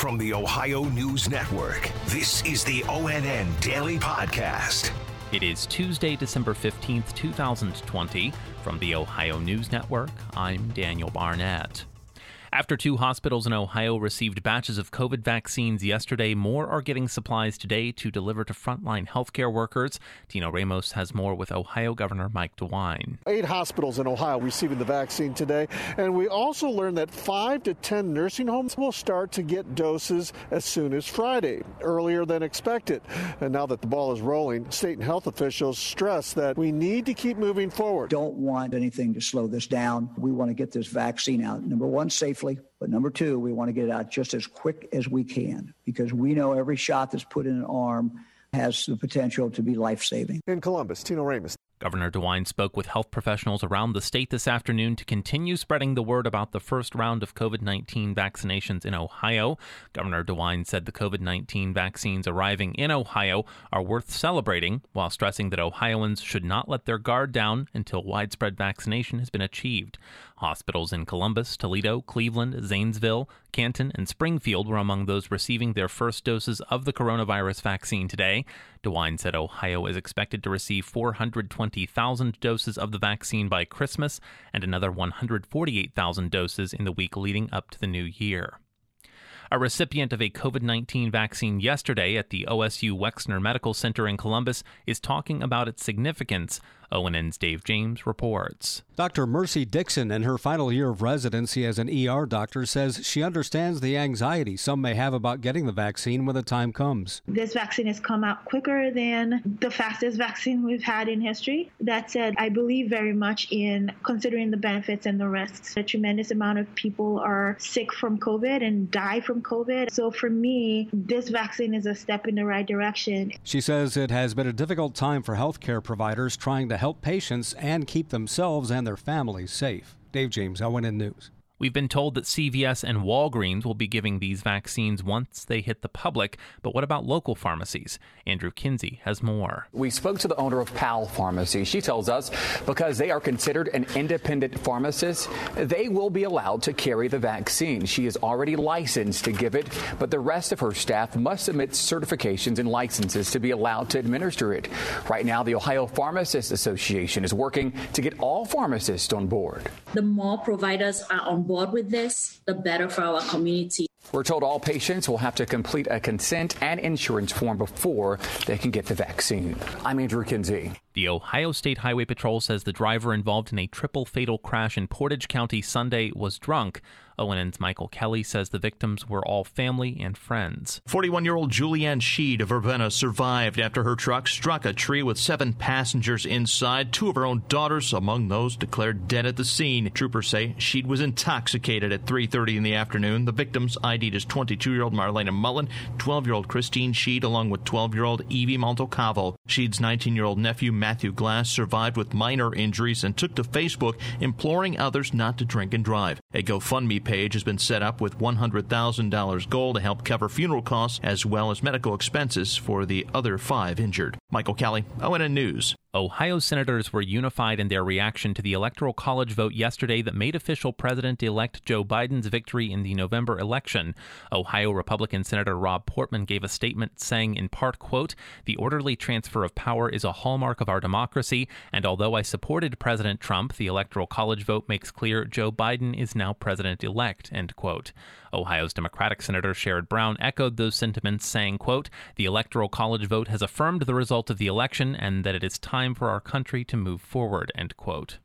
From the Ohio News Network, this is the ONN Daily Podcast. It is Tuesday, December 15th, 2020. From the Ohio News Network, I'm Daniel Barnett. After two hospitals in Ohio received batches of COVID vaccines yesterday, more are getting supplies today to deliver to frontline healthcare workers. Tino Ramos has more with Ohio Governor Mike DeWine. Eight hospitals in Ohio receiving the vaccine today, and we also learned that five to ten nursing homes will start to get doses as soon as Friday, earlier than expected. And now that the ball is rolling, state and health officials stress that we need to keep moving forward. Don't want anything to slow this down. We want to get this vaccine out. Number one, safe safely. But number two, we want to get it out just as quick as we can because we know every shot that's put in an arm has the potential to be life saving. In Columbus, Tino Ramos. Governor DeWine spoke with health professionals around the state this afternoon to continue spreading the word about the first round of COVID 19 vaccinations in Ohio. Governor DeWine said the COVID 19 vaccines arriving in Ohio are worth celebrating, while stressing that Ohioans should not let their guard down until widespread vaccination has been achieved. Hospitals in Columbus, Toledo, Cleveland, Zanesville, Canton, and Springfield were among those receiving their first doses of the coronavirus vaccine today. DeWine said Ohio is expected to receive 420,000 doses of the vaccine by Christmas and another 148,000 doses in the week leading up to the new year. A recipient of a COVID 19 vaccine yesterday at the OSU Wexner Medical Center in Columbus is talking about its significance. ONN's Dave James reports. Dr. Mercy Dixon, in her final year of residency as an ER doctor, says she understands the anxiety some may have about getting the vaccine when the time comes. This vaccine has come out quicker than the fastest vaccine we've had in history. That said, I believe very much in considering the benefits and the risks. A tremendous amount of people are sick from COVID and die from COVID. So for me, this vaccine is a step in the right direction. She says it has been a difficult time for healthcare providers trying to help patients and keep themselves and their families safe. Dave James, ONN News. We've been told that CVS and Walgreens will be giving these vaccines once they hit the public, but what about local pharmacies? Andrew Kinsey has more. We spoke to the owner of Powell Pharmacy. She tells us because they are considered an independent pharmacist, they will be allowed to carry the vaccine. She is already licensed to give it, but the rest of her staff must submit certifications and licenses to be allowed to administer it. Right now, the Ohio Pharmacists Association is working to get all pharmacists on board. The more providers are on board with this, the better for our community. We're told all patients will have to complete a consent and insurance form before they can get the vaccine. I'm Andrew Kinsey. The Ohio State Highway Patrol says the driver involved in a triple fatal crash in Portage County Sunday was drunk. ONN's Michael Kelly says the victims were all family and friends. 41 year old Julianne Sheed of Urbana survived after her truck struck a tree with seven passengers inside, two of her own daughters among those declared dead at the scene. Troopers say Sheed was intoxicated at 3.30 in the afternoon. The victims ID'd as 22 year old Marlena Mullen, 12 year old Christine Sheed, along with 12 year old Evie Montocavo. Sheed's 19 year old nephew Matthew Glass survived with minor injuries and took to Facebook imploring others not to drink and drive. A GoFundMe page has been set up with $100,000 goal to help cover funeral costs as well as medical expenses for the other five injured. Michael Kelly, ONN News. Ohio senators were unified in their reaction to the Electoral College vote yesterday that made official President elect Joe Biden's victory in the November election. Ohio Republican Senator Rob Portman gave a statement saying, in part, quote, The orderly transfer of power is a hallmark of our democracy, and although I supported President Trump, the Electoral College vote makes clear Joe Biden is now president elect, end quote. Ohio's Democratic Senator Sherrod Brown echoed those sentiments, saying, quote, The Electoral College vote has affirmed the result of the election and that it is time for our country to move forward, end quote.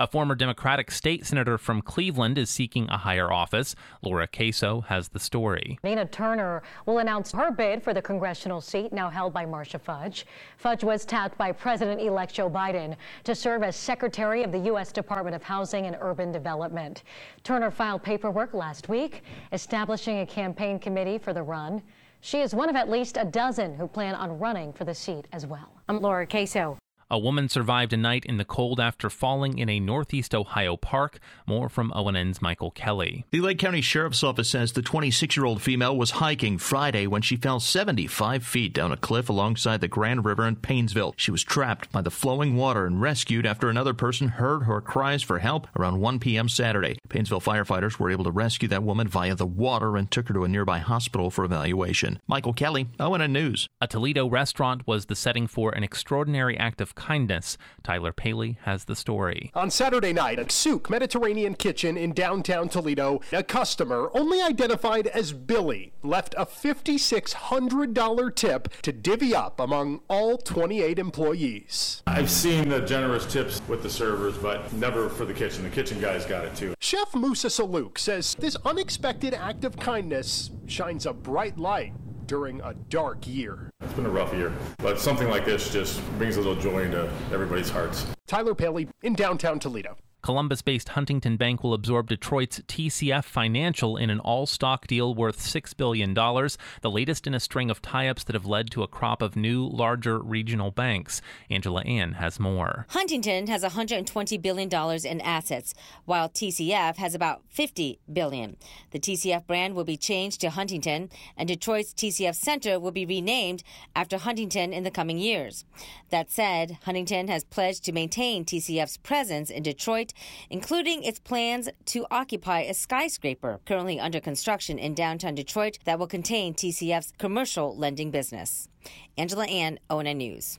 A former Democratic state senator from Cleveland is seeking a higher office. Laura Queso has the story. Nina Turner will announce her bid for the congressional seat now held by Marcia Fudge. Fudge was tapped by President elect Joe Biden to serve as Secretary of the U.S. Department of Housing and Urban Development. Turner filed paperwork last week establishing a campaign committee for the run. She is one of at least a dozen who plan on running for the seat as well. I'm Laura Caso. A woman survived a night in the cold after falling in a northeast Ohio park. More from ONN's Michael Kelly. The Lake County Sheriff's Office says the 26 year old female was hiking Friday when she fell 75 feet down a cliff alongside the Grand River in Painesville. She was trapped by the flowing water and rescued after another person heard her cries for help around 1 p.m. Saturday. Painesville firefighters were able to rescue that woman via the water and took her to a nearby hospital for evaluation. Michael Kelly, ONN News. A Toledo restaurant was the setting for an extraordinary act of kindness. Tyler Paley has the story. On Saturday night at Souk Mediterranean Kitchen in downtown Toledo, a customer, only identified as Billy, left a $5,600 tip to divvy up among all 28 employees. I've seen the generous tips with the servers, but never for the kitchen. The kitchen guys got it too. Chef Moussa Salloukh says this unexpected act of kindness shines a bright light during a dark year. It's been a rough year, but something like this just brings a little joy into everybody's hearts. Tyler Paley in downtown Toledo. Columbus based Huntington Bank will absorb Detroit's TCF Financial in an all stock deal worth $6 billion, the latest in a string of tie ups that have led to a crop of new, larger regional banks. Angela An has more. Huntington has $120 billion in assets, while TCF has about 50 billion. The TCF brand will be changed to Huntington, and Detroit's TCF Center will be renamed after Huntington in the coming years. That said, Huntington has pledged to maintain TCF's presence in Detroit including its plans to occupy a skyscraper currently under construction in downtown Detroit that will contain TCF's commercial lending business. Angela An, ONN News.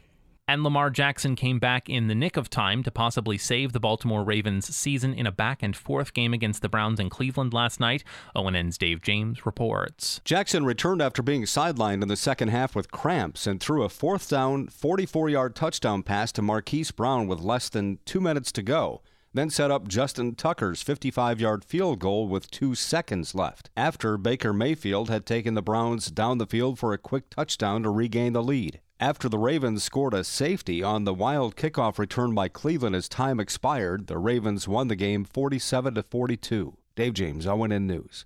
And Lamar Jackson came back in the nick of time to possibly save the Baltimore Ravens season in a back and forth game against the Browns in Cleveland last night. ONN's Dave James reports. Jackson returned after being sidelined in the second half with cramps and threw a fourth down, 44 yard touchdown pass to Marquise Brown with less than two minutes to go then set up Justin Tucker's 55 yard field goal with two seconds left, after Baker Mayfield had taken the Browns down the field for a quick touchdown to regain the lead. After the Ravens scored a safety on the wild kickoff return by Cleveland as time expired, the Ravens won the game 47 to 42. Dave James, ONN News.